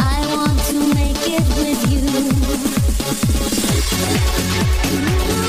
I want to make it with you.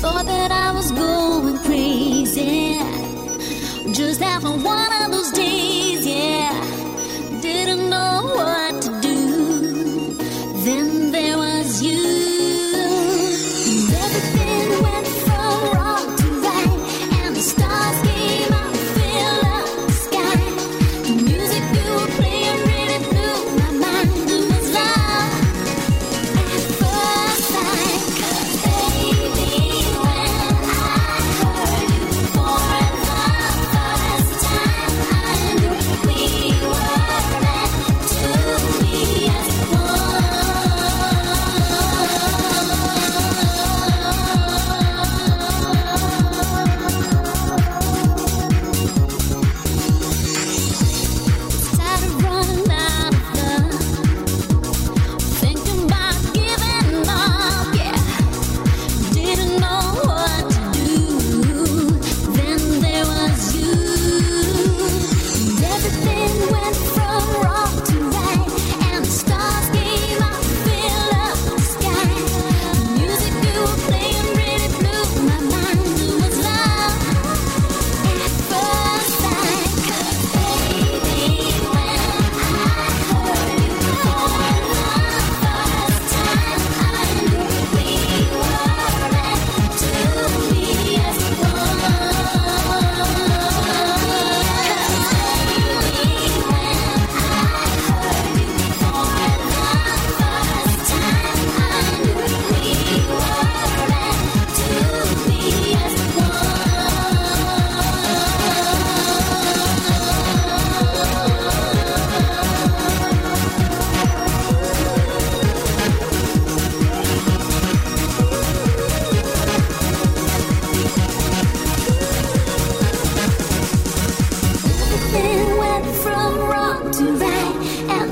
Thought that I was going crazy. Just having one of those days.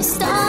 stop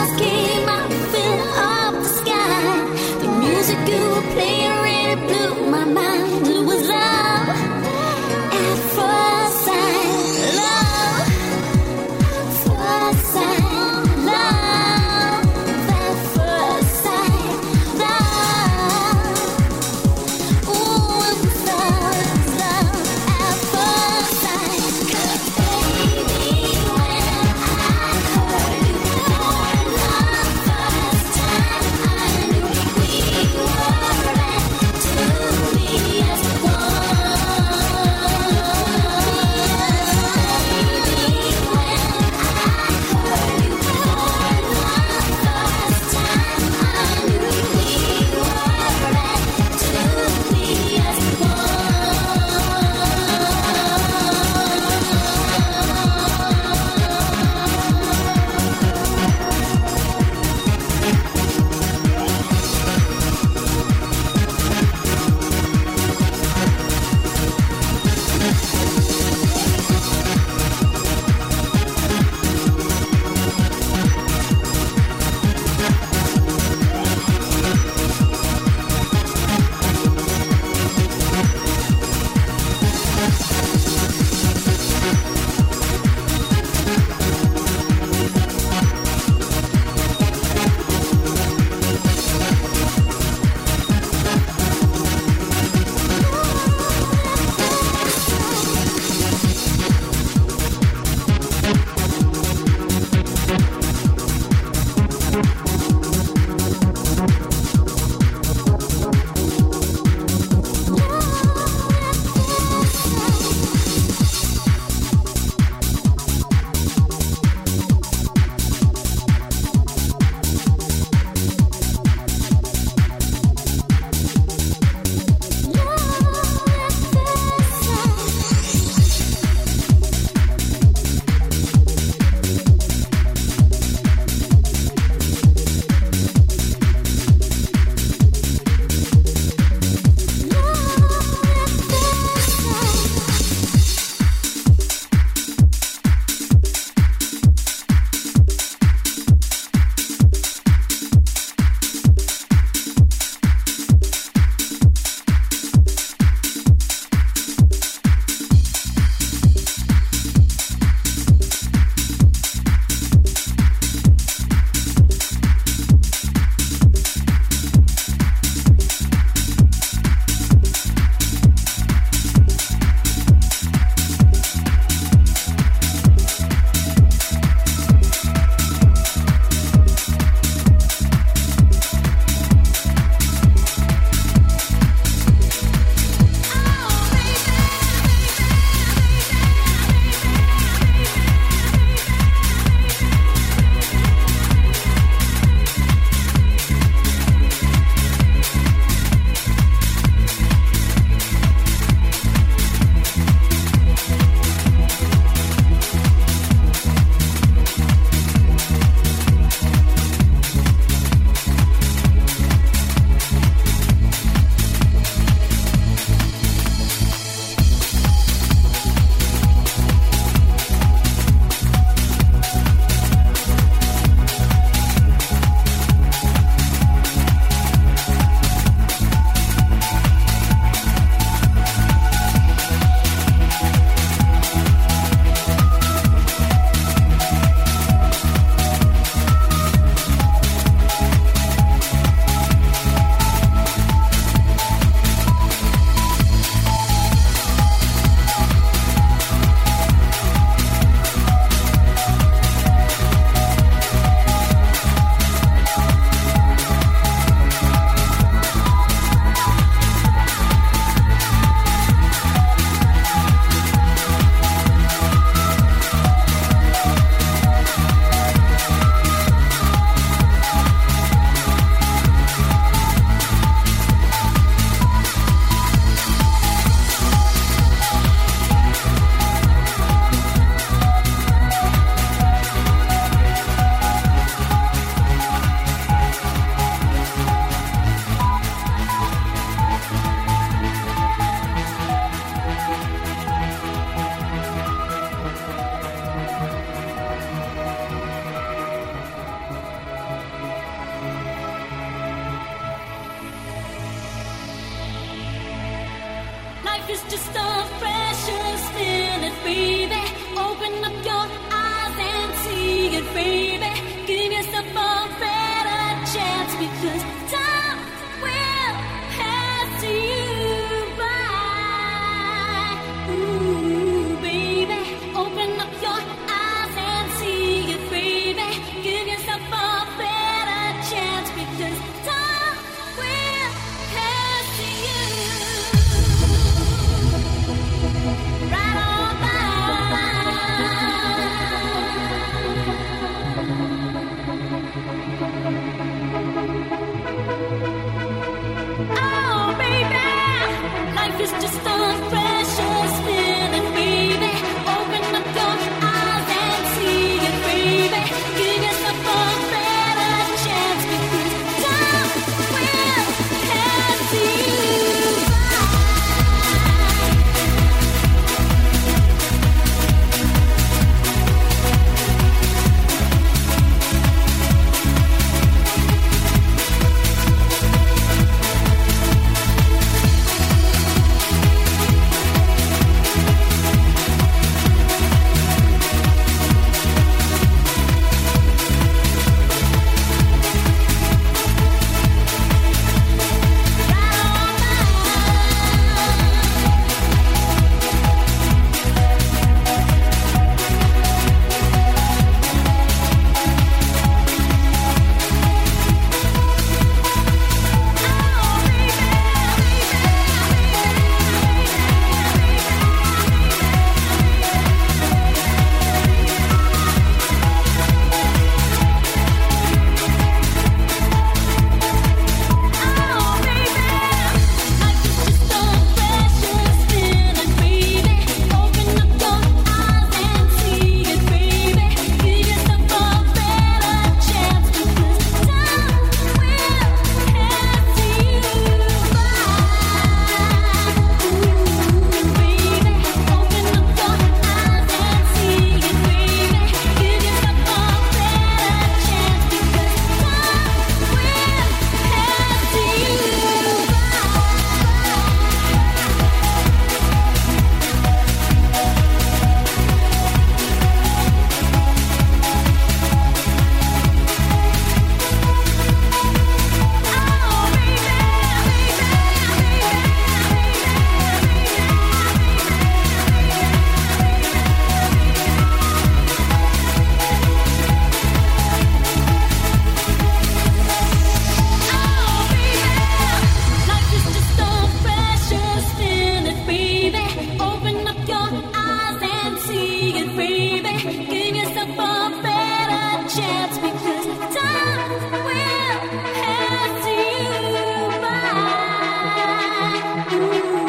Thank you.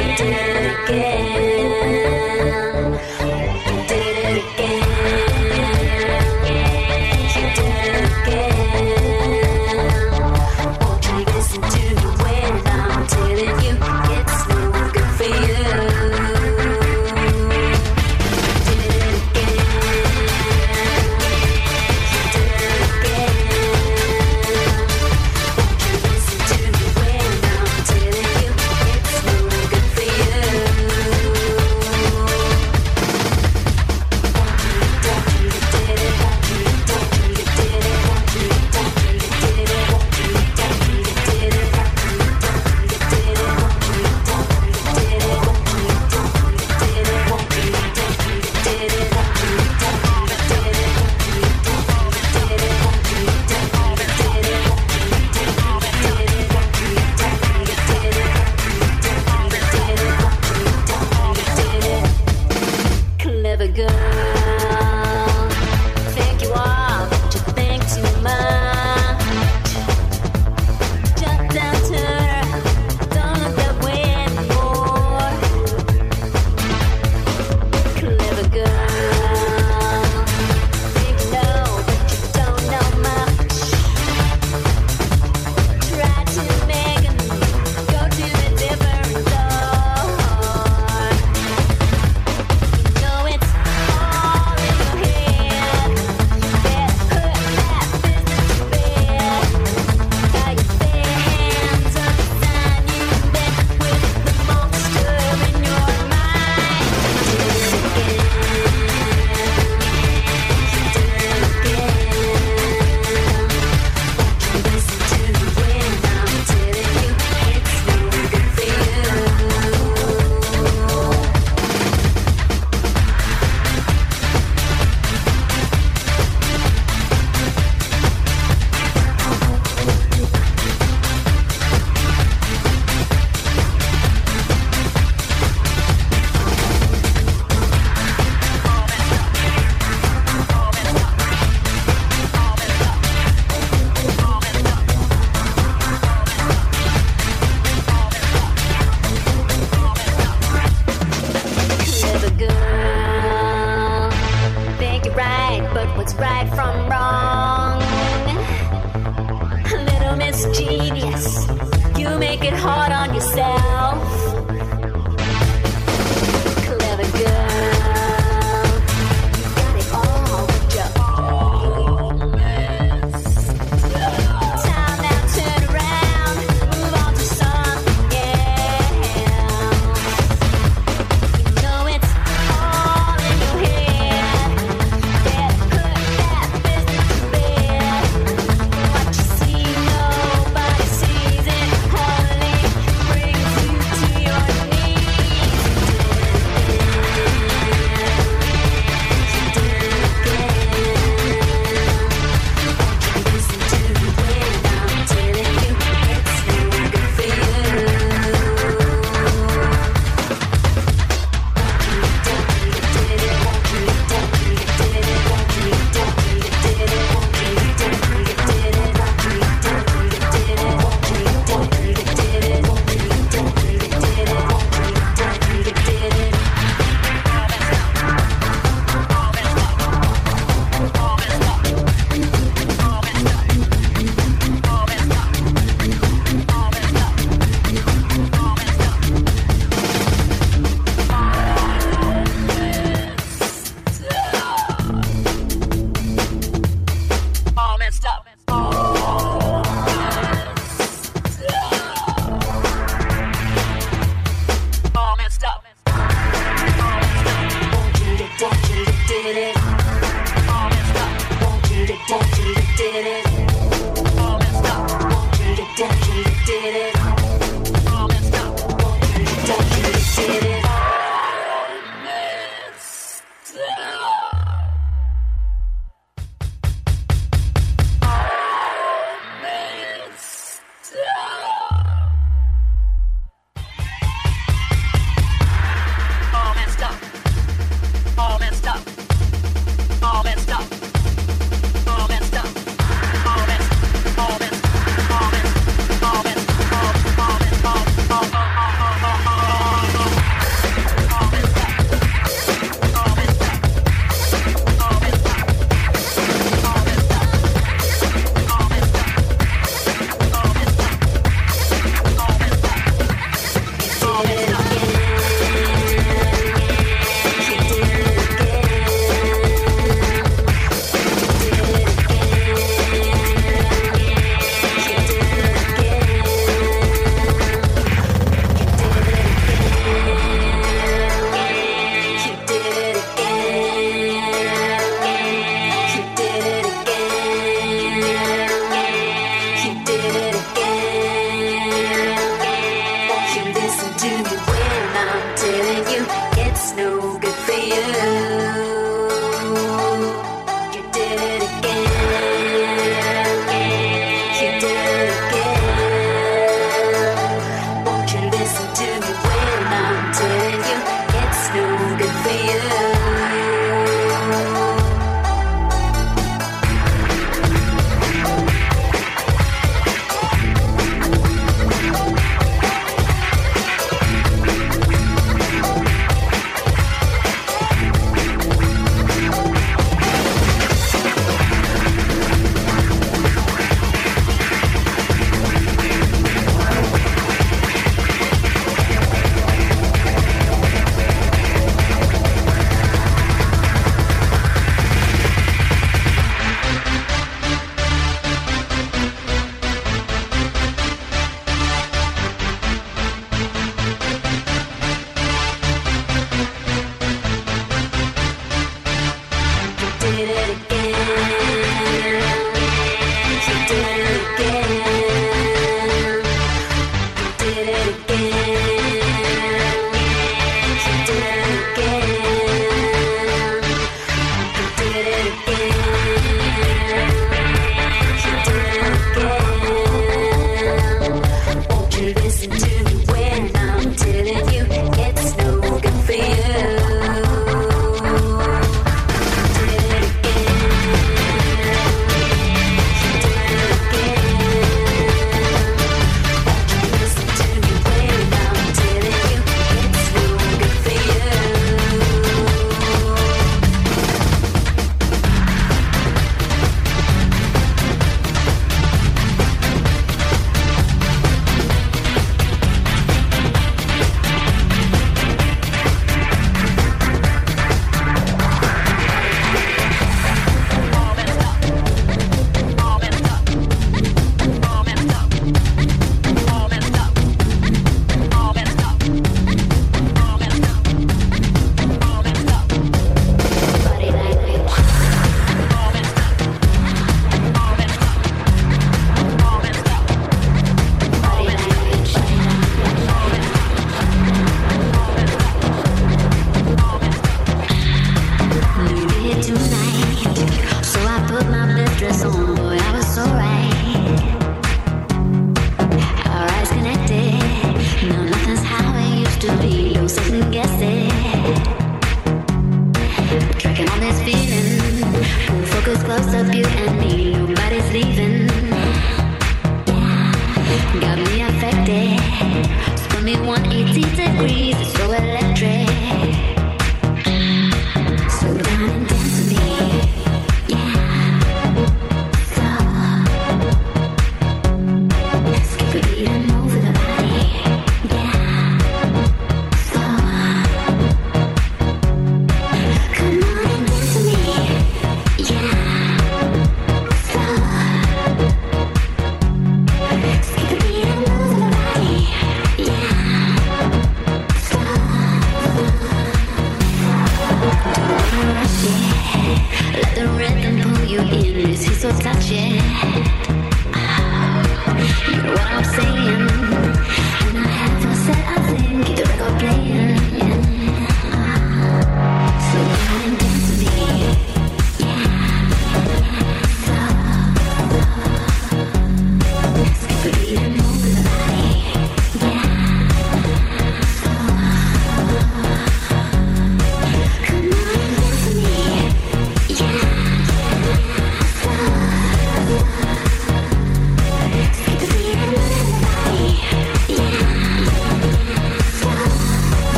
Again.